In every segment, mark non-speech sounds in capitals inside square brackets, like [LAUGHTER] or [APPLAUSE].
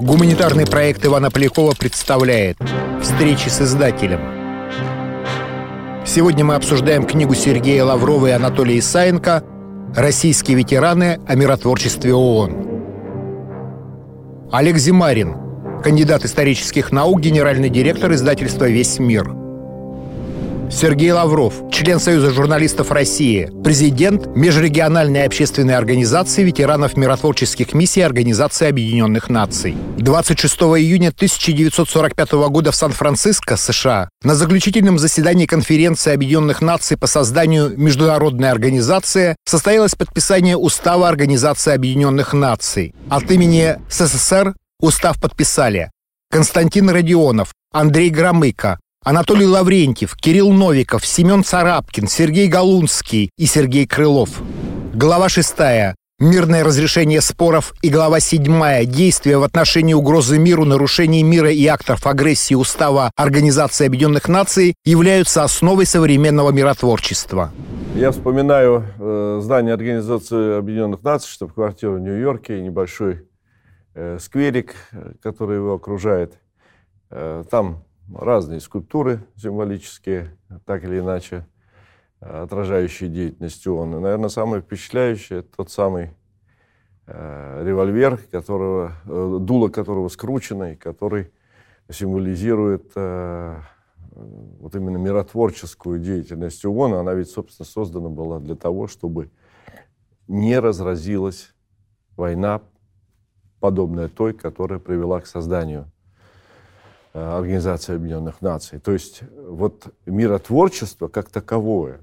Гуманитарный проект Ивана Полякова представляет «Встречи с издателем». Сегодня мы обсуждаем книгу Сергея Лаврова и Анатолия Исаенко «Российские ветераны о миротворчестве ООН». Олег Зимарин, кандидат исторических наук, генеральный директор издательства «Весь мир». Сергей Лавров, член Союза журналистов России, президент Межрегиональной общественной организации ветеранов миротворческих миссий Организации Объединенных Наций. 26 июня 1945 года в Сан-Франциско, США, на заключительном заседании Конференции Объединенных Наций по созданию международной организации состоялось подписание Устава Организации Объединенных Наций. От имени СССР устав подписали Константин Родионов, Андрей Громыко, Анатолий Лаврентьев, Кирилл Новиков, Семен Царапкин, Сергей Галунский и Сергей Крылов. Глава 6. Мирное разрешение споров и глава 7. Действия в отношении угрозы миру, нарушений мира и актов агрессии Устава Организации Объединенных Наций являются основой современного миротворчества. Я вспоминаю э, здание Организации Объединенных Наций, штаб-квартиру в Нью-Йорке, небольшой э, скверик, э, который его окружает. Э, там разные скульптуры символические, так или иначе, отражающие деятельность ООН. И, наверное, самое впечатляющее – тот самый э, револьвер, которого, э, дуло которого скручено, и который символизирует э, вот именно миротворческую деятельность ООН. Она ведь, собственно, создана была для того, чтобы не разразилась война, подобная той, которая привела к созданию Э, Организации Объединенных Наций. То есть вот миротворчество как таковое,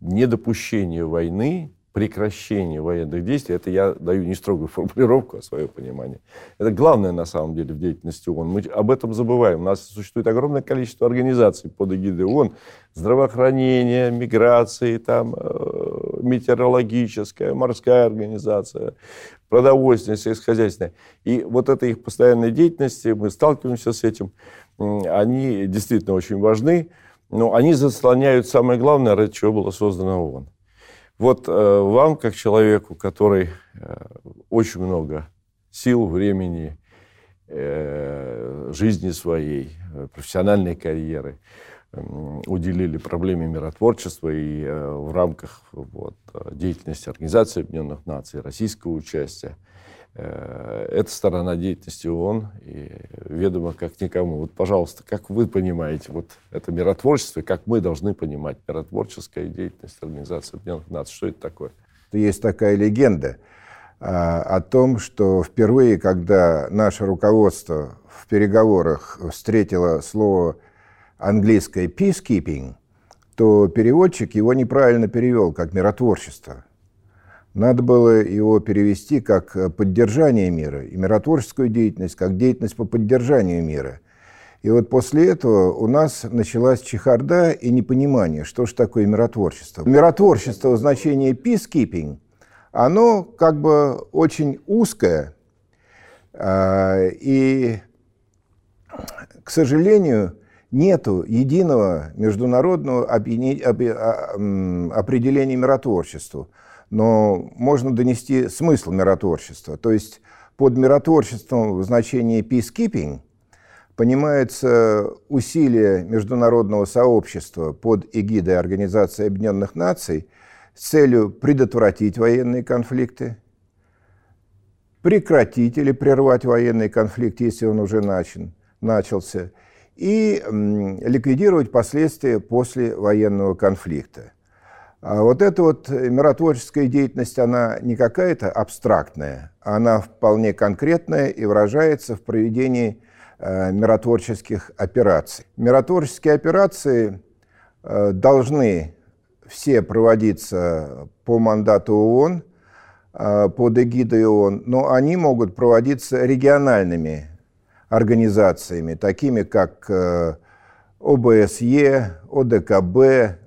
недопущение войны, прекращение военных действий, это я даю не строгую [LAUGHS] формулировку, а свое понимание. Это главное на самом деле в деятельности ООН. Мы об этом забываем. У нас существует огромное количество организаций под эгидой ООН. Здравоохранение, миграции, там, э, метеорологическая, морская организация, продовольственная, сельскохозяйственная. И вот эта их постоянная деятельность, мы сталкиваемся с этим, они действительно очень важны, но они заслоняют самое главное, ради чего было создано ООН. Вот э, вам, как человеку, который э, очень много сил, времени, э, жизни своей, профессиональной карьеры, уделили проблеме миротворчества и э, в рамках вот, деятельности Организации Объединенных Наций, российского участия. Э, это сторона деятельности ООН и ведомо как никому. Вот, пожалуйста, как вы понимаете вот это миротворчество, как мы должны понимать миротворческая деятельность Организации Объединенных Наций? Что это такое? Есть такая легенда а, о том, что впервые, когда наше руководство в переговорах встретило слово английское peacekeeping, то переводчик его неправильно перевел как миротворчество. Надо было его перевести как поддержание мира и миротворческую деятельность, как деятельность по поддержанию мира. И вот после этого у нас началась чехарда и непонимание, что же такое миротворчество. Миротворчество в значении peacekeeping, оно как бы очень узкое, а, и, к сожалению, нету единого международного а, определения миротворчеству. Но можно донести смысл миротворчества. То есть под миротворчеством в значении peacekeeping понимается усилие международного сообщества под эгидой Организации Объединенных Наций с целью предотвратить военные конфликты, прекратить или прервать военный конфликт, если он уже начан, начался, и ликвидировать последствия после военного конфликта. А вот эта вот миротворческая деятельность, она не какая-то абстрактная, она вполне конкретная и выражается в проведении э, миротворческих операций. Миротворческие операции э, должны все проводиться по мандату ООН, э, под эгидой ООН, но они могут проводиться региональными организациями, такими как э, ОБСЕ, ОДКБ,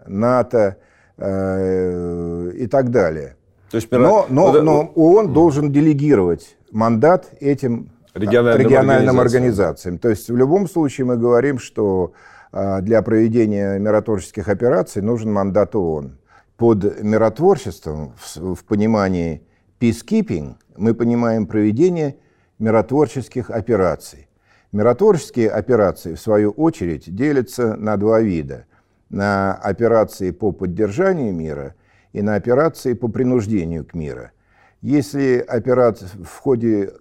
НАТО э, и так далее. То есть, но, но, но ООН должен делегировать мандат этим региональным, региональным организациям. организациям. То есть в любом случае мы говорим, что э, для проведения миротворческих операций нужен мандат ООН. Под миротворчеством в, в понимании peacekeeping мы понимаем проведение миротворческих операций. Миротворческие операции, в свою очередь, делятся на два вида. На операции по поддержанию мира и на операции по принуждению к миру. Если операция в ходе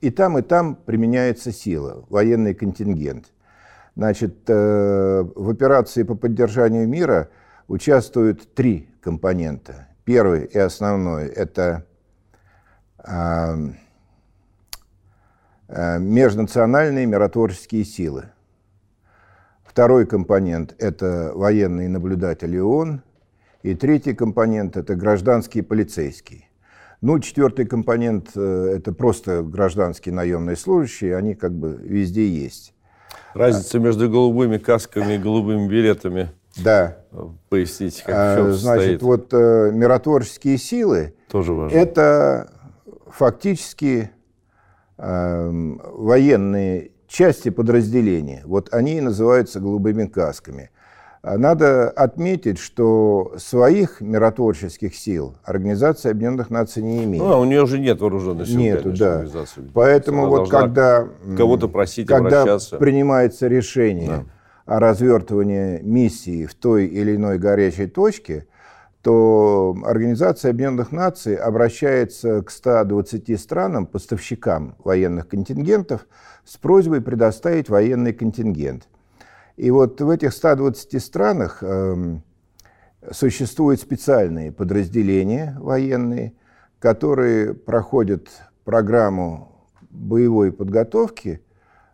и там, и там применяется сила, военный контингент. Значит, э, в операции по поддержанию мира участвуют три компонента. Первый и основной – это э, межнациональные миротворческие силы. Второй компонент – это военные наблюдатели ООН. И третий компонент – это гражданские полицейские. Ну, четвертый компонент э, – это просто гражданские наемные служащие, они как бы везде есть. Разница между голубыми касками и голубыми билетами. Да. Поясните, как а, в чем Значит, состоит. вот э, миротворческие силы Тоже важно. это фактически э, военные части подразделения. Вот они и называются голубыми касками. А Надо отметить, что своих миротворческих сил Организация Объединенных Наций не имеет. Ну, а у нее уже нет вооруженных сил, конечно, да. Поэтому Она вот когда, кого-то просить когда обращаться. принимается решение о развертывании миссии в той или иной горячей точке, то Организация Объединенных Наций обращается к 120 странам, поставщикам военных контингентов, с просьбой предоставить военный контингент. И вот в этих 120 странах эм, существуют специальные подразделения военные, которые проходят программу боевой подготовки, э,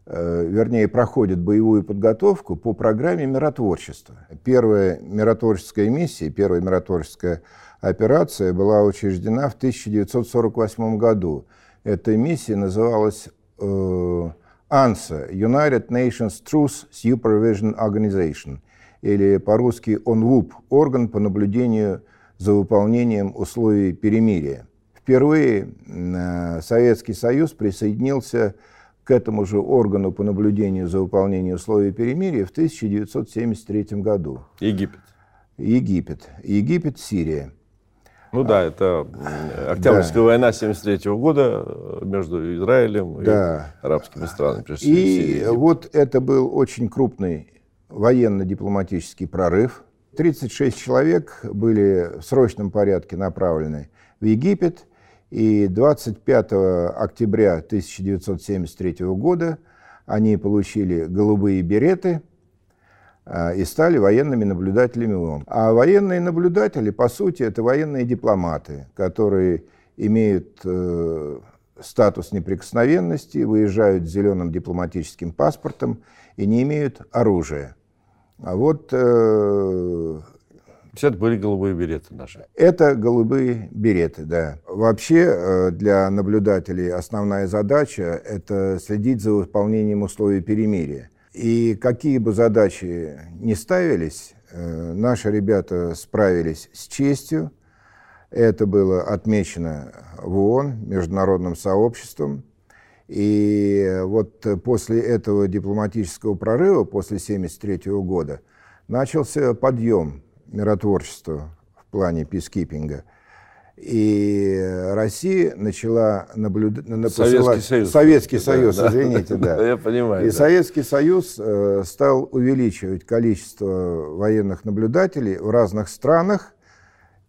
вернее, проходят боевую подготовку по программе миротворчества. Первая миротворческая миссия, первая миротворческая операция была учреждена в 1948 году. Эта миссия называлась э, United Nations Truth Supervision Organization, или по-русски ONWUP, орган по наблюдению за выполнением условий перемирия. Впервые э, Советский Союз присоединился к этому же органу по наблюдению за выполнением условий перемирия в 1973 году. Египет. Египет. Египет, Сирия. Ну да, это м, Октябрьская война 73 года э, между Израилем Да. и арабскими странами. И Египтом. вот это был очень крупный военно-дипломатический прорыв. 36 человек были в срочном порядке направлены в Египет. И 25 октября 1973 года они получили голубые береты а, и стали военными наблюдателями ООН. А военные наблюдатели, по сути, это военные дипломаты, которые имеют э, статус неприкосновенности, выезжают с зеленым дипломатическим паспортом и не имеют оружия. А вот э, Есть это были голубые береты наши. это голубые береты, да. Вообще э, для наблюдателей основная задача – это следить за выполнением условий перемирия. И какие бы задачи ни ставились, э, наши ребята справились с честью. Это было отмечено в ООН, международным сообществом. И вот после этого дипломатического прорыва, после 1973 года, начался подъем миротворчества в плане пискипинга. И Россия начала наблюдать... Советский Союз. Советский Да, Союз, да. извините, да. Я понимаю. И да. Советский Союз э, стал увеличивать количество военных наблюдателей в разных странах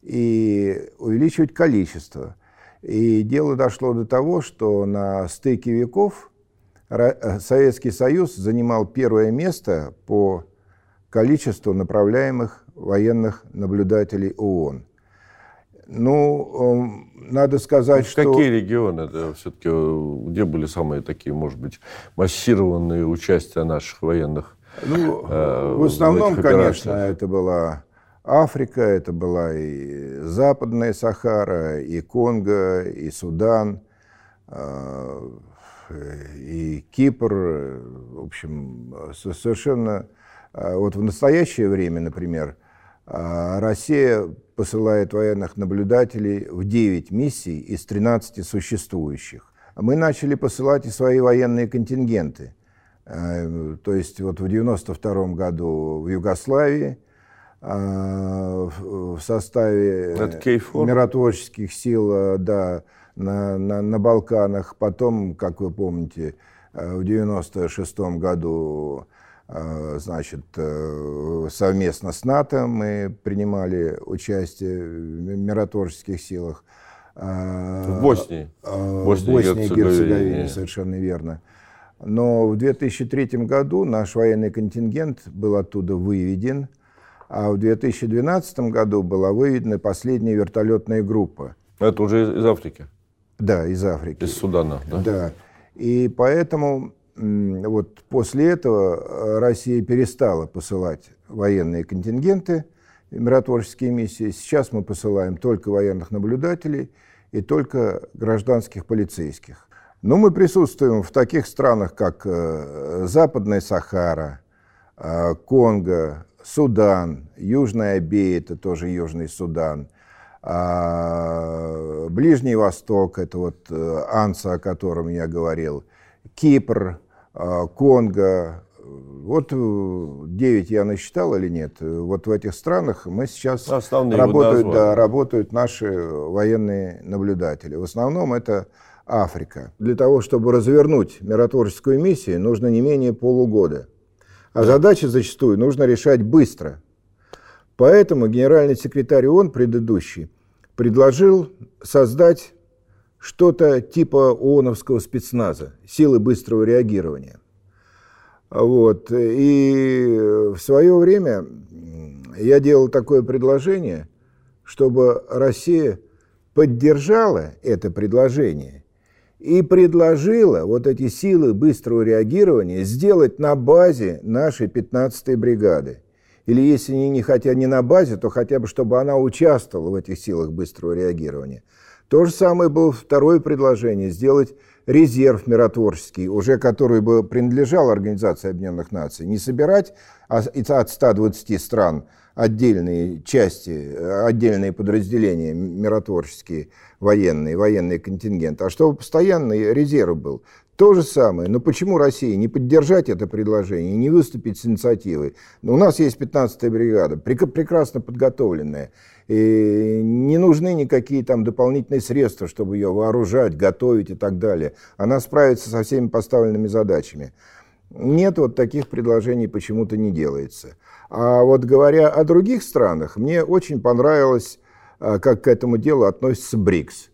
и увеличивать количество. И дело дошло до того, что на стыке веков э, Советский Союз занимал первое место по количеству направляемых военных наблюдателей ООН. Ну, эм, надо сказать, В что... Какие регионы это все-таки, где были самые такие, может быть, массированные участия наших военных? Ну, э, в основном, этих конечно, это была Африка, это была и Западная Сахара, и Конго, и Судан, э, и Кипр. В общем, со- совершенно... э, Вот в настоящее время, например, э, Россия посылает военных наблюдателей в 9 миссий из 13 существующих. Мы начали посылать и свои военные контингенты. Э, То есть вот в 92 году в Югославии, а, в составе миротворческих сил да, на, на, на Балканах. Потом, как вы помните, в 1996 году значит, э, совместно с НАТО мы принимали участие в миротворческих силах. В Боснии. В Боснии, Боснии и Герцеговине, совершенно верно. Но в 2003 году наш военный контингент был оттуда выведен, а в 2012 году была выведена последняя вертолетная группа. Это уже из Африки? Да, из Африки. Из Судана, да? Да. И поэтому вот после этого э, Россия перестала посылать военные контингенты, миротворческие миссии. Сейчас мы посылаем только военных наблюдателей и только гражданских полицейских. Но мы присутствуем в таких странах, как э, Западная Сахара, э, Конго, Судан, Южная Абей, это тоже Южный Судан, а, Ближний Восток, это вот Анса, о котором я говорил, Кипр, Конго, вот 9 я насчитал или нет. Вот в этих странах мы сейчас Основные работают, да, работают наши военные наблюдатели. В основном это Африка. Для того, чтобы развернуть миротворческую миссию, нужно не менее полугода. А задачи зачастую нужно решать быстро. Поэтому генеральный секретарь ООН предыдущий предложил создать что-то типа ООНовского спецназа, силы быстрого реагирования. Вот. И в свое время я делал такое предложение, чтобы Россия поддержала это предложение и предложила вот эти силы быстрого реагирования сделать на базе нашей 15-й бригады. Или если они не хотят не на базе, то хотя бы, чтобы она участвовала в этих силах быстрого реагирования. То же самое было второе предложение, сделать резерв миротворческий, уже который бы принадлежал Организации Объединенных Наций. Не собирать от 120 стран отдельные части, отдельные подразделения миротворческие, военные, военный контингент, а чтобы постоянный резерв был. То же самое. Но почему России не поддержать это предложение, не выступить с инициативой? Ну, у нас есть 15-я бригада, прекрасно подготовленная. И не нужны никакие там дополнительные средства, чтобы ее вооружать, готовить и так далее. Она справится со всеми поставленными задачами. Нет, вот таких предложений почему-то не делается. А вот говоря о других странах, мне очень понравилось, а, как к этому делу относится БРИКС.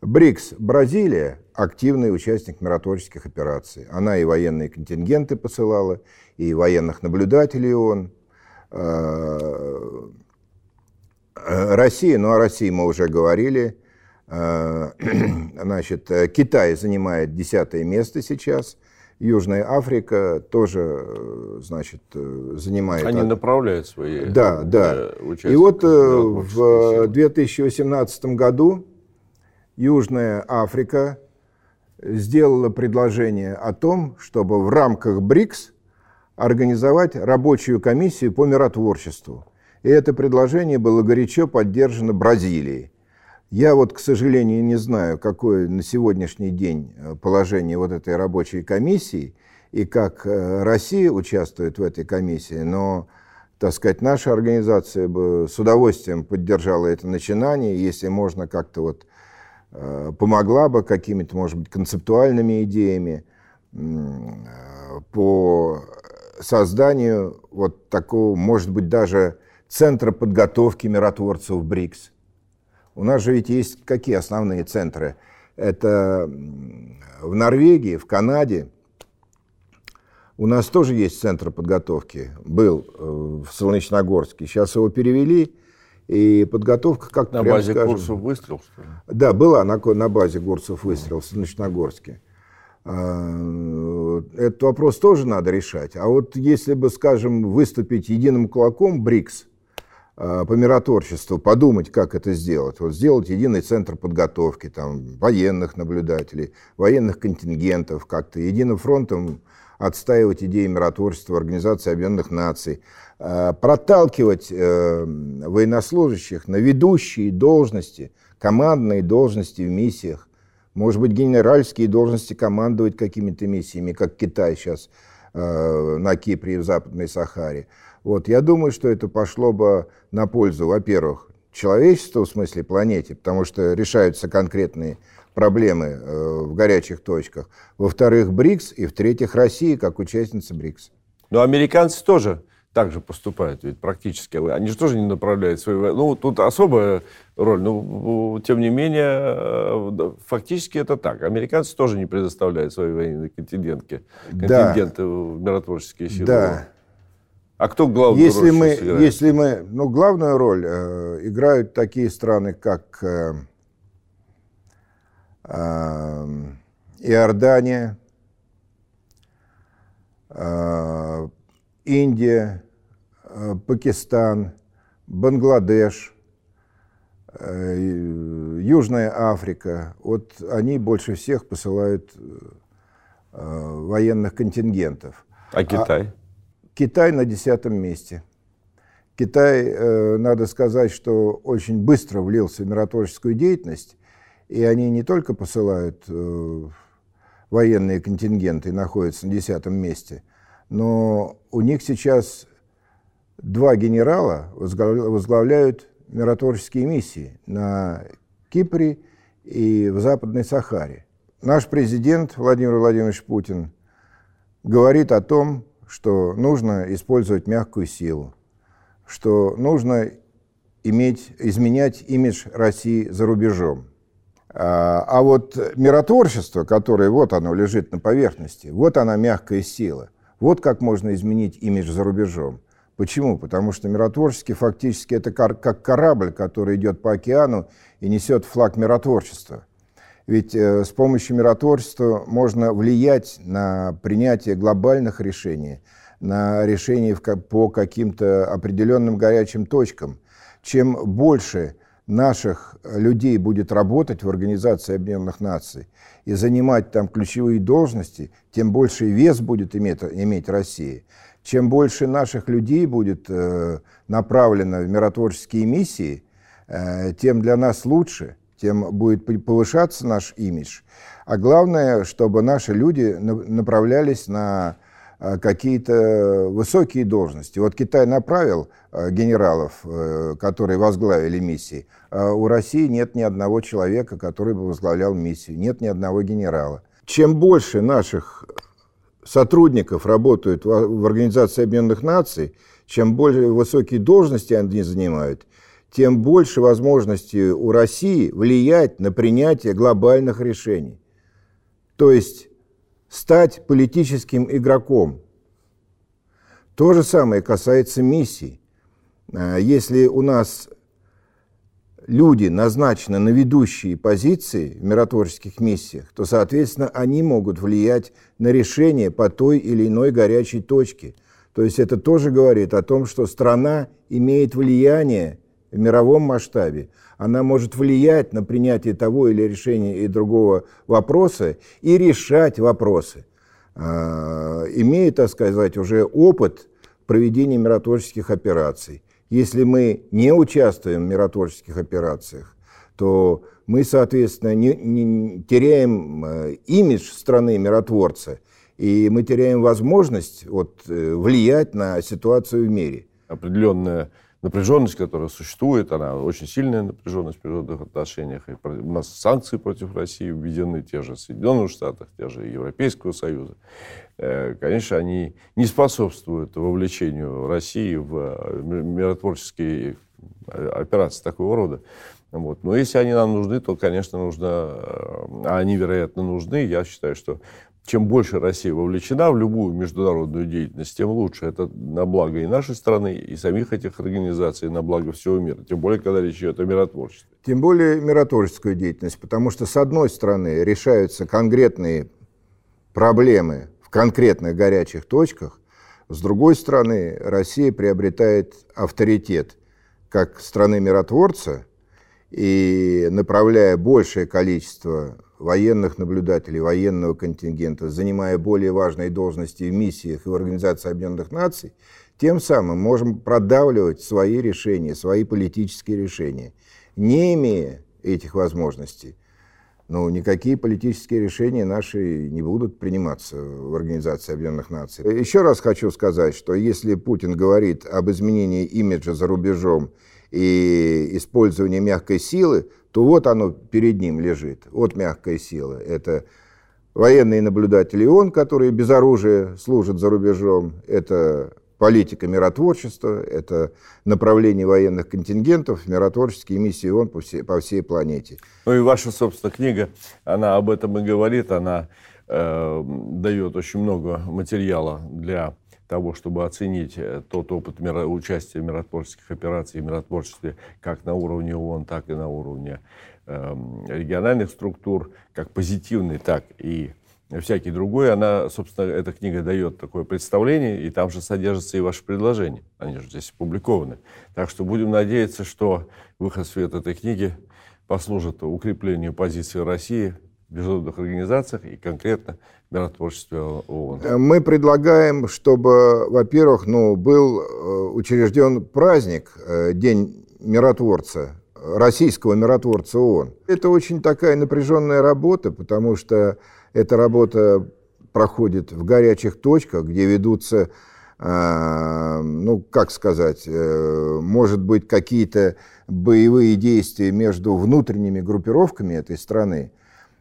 БРИКС, Бразилия, активный участник миротворческих операций. Она и военные контингенты посылала, и военных наблюдателей ООН. А, Россия, ну о России мы уже говорили. А, [CLEARS THROAT] значит, Китай занимает десятое место сейчас – Южная Африка тоже, э, значит, э, занимает... Они направляют свои Да, да. И вот э, в 2018 году Южная Африка сделала предложение о том, чтобы в рамках БРИКС организовать рабочую комиссию по миротворчеству. И это предложение было горячо поддержано Бразилией. Я вот, к сожалению, не знаю, какое на сегодняшний день э, положение вот этой рабочей комиссии и как э, Россия участвует в этой комиссии, но, так сказать, наша организация бы с удовольствием поддержала это начинание, если можно как-то вот помогла бы какими-то, может быть, концептуальными идеями по созданию вот такого, может быть, даже центра подготовки миротворцев БРИКС. У нас же ведь есть какие основные центры? Это в Норвегии, в Канаде. У нас тоже есть центр подготовки. Был э, в Солнечногорске. Сейчас его перевели. И подготовка как На базе скажем, курсов выстрел, что ли? Да, была на, на базе курсов выстрел в Солнечногорске. А, этот вопрос тоже надо решать. А вот если бы, скажем, выступить единым кулаком БРИКС, Э, по миротворчеству, подумать, как это сделать. Вот сделать единый центр подготовки там, военных наблюдателей, военных контингентов, как-то единым фронтом отстаивать идеи миротворчества Организации Объединенных Наций, проталкивать э, военнослужащих на ведущие должности, командные должности в миссиях, может быть, генеральские должности командовать какими-то миссиями, как Китай сейчас э, на Кипре и в Западной Сахаре. Вот, я думаю, что это пошло бы на пользу, во-первых, человечеству, в смысле планете, потому что решаются конкретные проблемы э, в горячих точках. Во-вторых, БРИКС, и в-третьих, Россия как участница БРИКС. Но американцы тоже так же поступают, ведь практически. Они же тоже не направляют свои... Ну, тут особая роль, но, тем не менее, э, фактически это так. Американцы тоже не предоставляют свои военные контингенты, контингенты да. в миротворческие силы. Да. А кто главную если роль мы, Если мы... Ну, главную роль э, играют такие страны, как э, э, Иордания, э, Индия, Э, Пакистан, Бангладеш, э, Южная Африка, вот они больше всех посылают э, военных контингентов. А Китай? А Китай на десятом месте. Китай, надо сказать, что очень быстро влился в миротворческую деятельность, и они не только посылают военные контингенты и находятся на десятом месте, но у них сейчас два генерала возглавляют миротворческие миссии на Кипре и в Западной Сахаре. Наш президент Владимир Владимирович Путин говорит о том, что нужно использовать мягкую силу, что нужно иметь, изменять имидж России за рубежом. А, а вот миротворчество, которое вот оно лежит на поверхности, вот она мягкая сила, вот как можно изменить имидж за рубежом. Почему? Потому что миротворческий фактически это как корабль, который идет по океану и несет флаг миротворчества. Ведь э, с помощью миротворчества можно влиять на принятие глобальных решений, на решения по каким-то определенным горячим точкам. Чем больше наших людей будет работать в Организации Объединенных Наций и занимать там ключевые должности, тем больше вес будет иметь, иметь Россия чем больше наших людей будет э, направлено в миротворческие миссии, э, тем для нас лучше, тем будет повышаться наш имидж. А главное, чтобы наши люди направлялись на э, какие-то высокие должности. Вот Китай направил генералов, которые возглавили миссии. А у России нет ни одного человека, который бы возглавлял миссию. Нет ни одного генерала. Чем больше наших сотрудников работают в Организации Объединенных Наций, чем более высокие должности они занимают, тем больше возможностей у России влиять на принятие глобальных решений. То есть стать политическим игроком. То же самое касается миссий. А, если у нас люди назначены на ведущие позиции в миротворческих миссиях, то, соответственно, они могут влиять на решение по той или иной горячей точке. То есть это тоже говорит о том, что страна имеет влияние в мировом масштабе. Она может влиять на принятие того или решения и другого вопроса и решать вопросы. А, имеет, так сказать, уже опыт проведения миротворческих операций. Если мы не участвуем в миротворческих операциях, то мы, соответственно, не, не теряем э, имидж страны миротворца, и мы теряем возможность вот, э, влиять на ситуацию в мире. Определенная напряженность, которая существует, она очень сильная напряженность в международных отношениях. И у нас санкции против России введены те же Соединенных Штатах, те же Европейского Союза. Э, конечно, они не способствуют вовлечению России в э, миротворческие э, операции такого рода. Вот. Но если они нам нужны, то, конечно, нужно, а они, вероятно, нужны. Я считаю, что чем больше Россия вовлечена в любую международную деятельность, тем лучше. Это на благо и нашей страны, и самих этих организаций, на благо всего мира. Тем более, когда речь идет о миротворчестве. Тем более миротворческую деятельность, потому что, с одной стороны, решаются конкретные проблемы в конкретных горячих точках, с другой стороны, Россия приобретает авторитет как страны миротворца и направляя большее количество военных наблюдателей, военного контингента, занимая более важные должности в миссиях и в Организации Объединенных Наций, тем самым можем продавливать свои решения, свои политические решения. Не имея этих возможностей, ну, никакие политические решения наши не будут приниматься в Организации Объединенных Наций. Еще раз хочу сказать, что если Путин говорит об изменении имиджа за рубежом и использовании мягкой силы, то вот оно перед ним лежит. Вот мягкая сила. Это военные наблюдатели ООН, которые без оружия служат за рубежом. Это политика миротворчества, это направление военных контингентов, миротворческие миссии ООН по всей, по всей планете. Ну и ваша, собственно, книга, она об этом и говорит, она э, дает очень много материала для того, чтобы оценить э, тот опыт участия в миротворческих операциях и миротворчестве как на уровне ООН, так и на уровне э, региональных структур, как позитивный, так и всякий другой, она, собственно, эта книга дает такое представление, и там же содержатся и ваши предложения. Они же здесь опубликованы. Так что будем надеяться, что выход в свет этой книги послужит укреплению позиции России международных организациях и конкретно миротворчестве ООН. Мы предлагаем, чтобы, во-первых, ну, был э, учрежден праздник, э, День миротворца, российского миротворца ООН. Это очень такая напряженная работа, потому что эта работа проходит в горячих точках, где ведутся, э, ну, как сказать, э, может быть, какие-то боевые действия между внутренними группировками этой страны.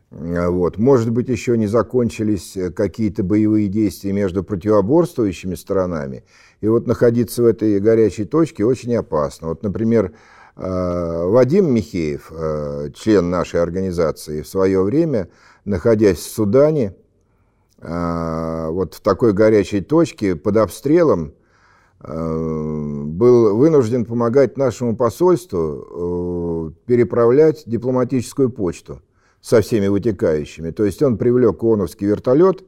Вот. Может быть, еще не закончились какие-то боевые действия между противоборствующими сторонами. И вот находиться в этой горячей точке очень опасно. Вот, например, э, Вадим Михеев, член нашей организации, в свое время находясь в Судане, а, вот в такой горячей точке под обстрелом, а, был вынужден помогать нашему посольству э, переправлять дипломатическую почту со всеми вытекающими. То есть он привлек ООНовский вертолет,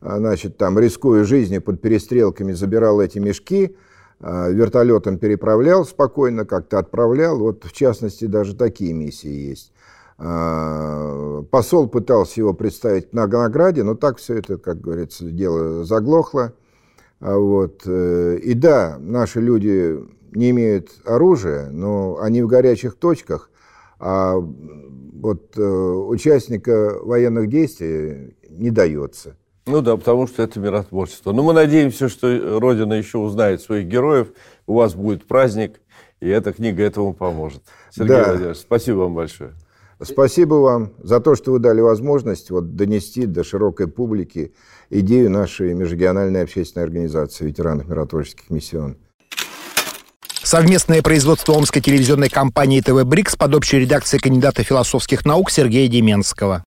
а, значит, там, рискуя жизнью под перестрелками, забирал эти мешки, вертолетом переправлял спокойно, как-то отправлял. Вот, в частности, даже такие миссии есть. А, посол пытался его представить на награде, но так все это, как говорится, дело заглохло. А вот. Э, и да, наши люди не имеют оружия, но они в горячих точках, а вот э, участника военных действий не дается. Ну да, потому что это миротворчество. Но мы надеемся, что Родина еще узнает своих героев, у вас будет праздник, и эта книга этому поможет. Сергей да. Владимирович, спасибо вам большое. Спасибо вам за то, что вы дали возможность вот, донести до широкой публики идею нашей межрегиональной общественной организации ветеранов миротворческих миссион. Совместное производство Омской телевизионной компании ТВ «Брикс» под общей редакцией кандидата философских наук Сергея Деменского.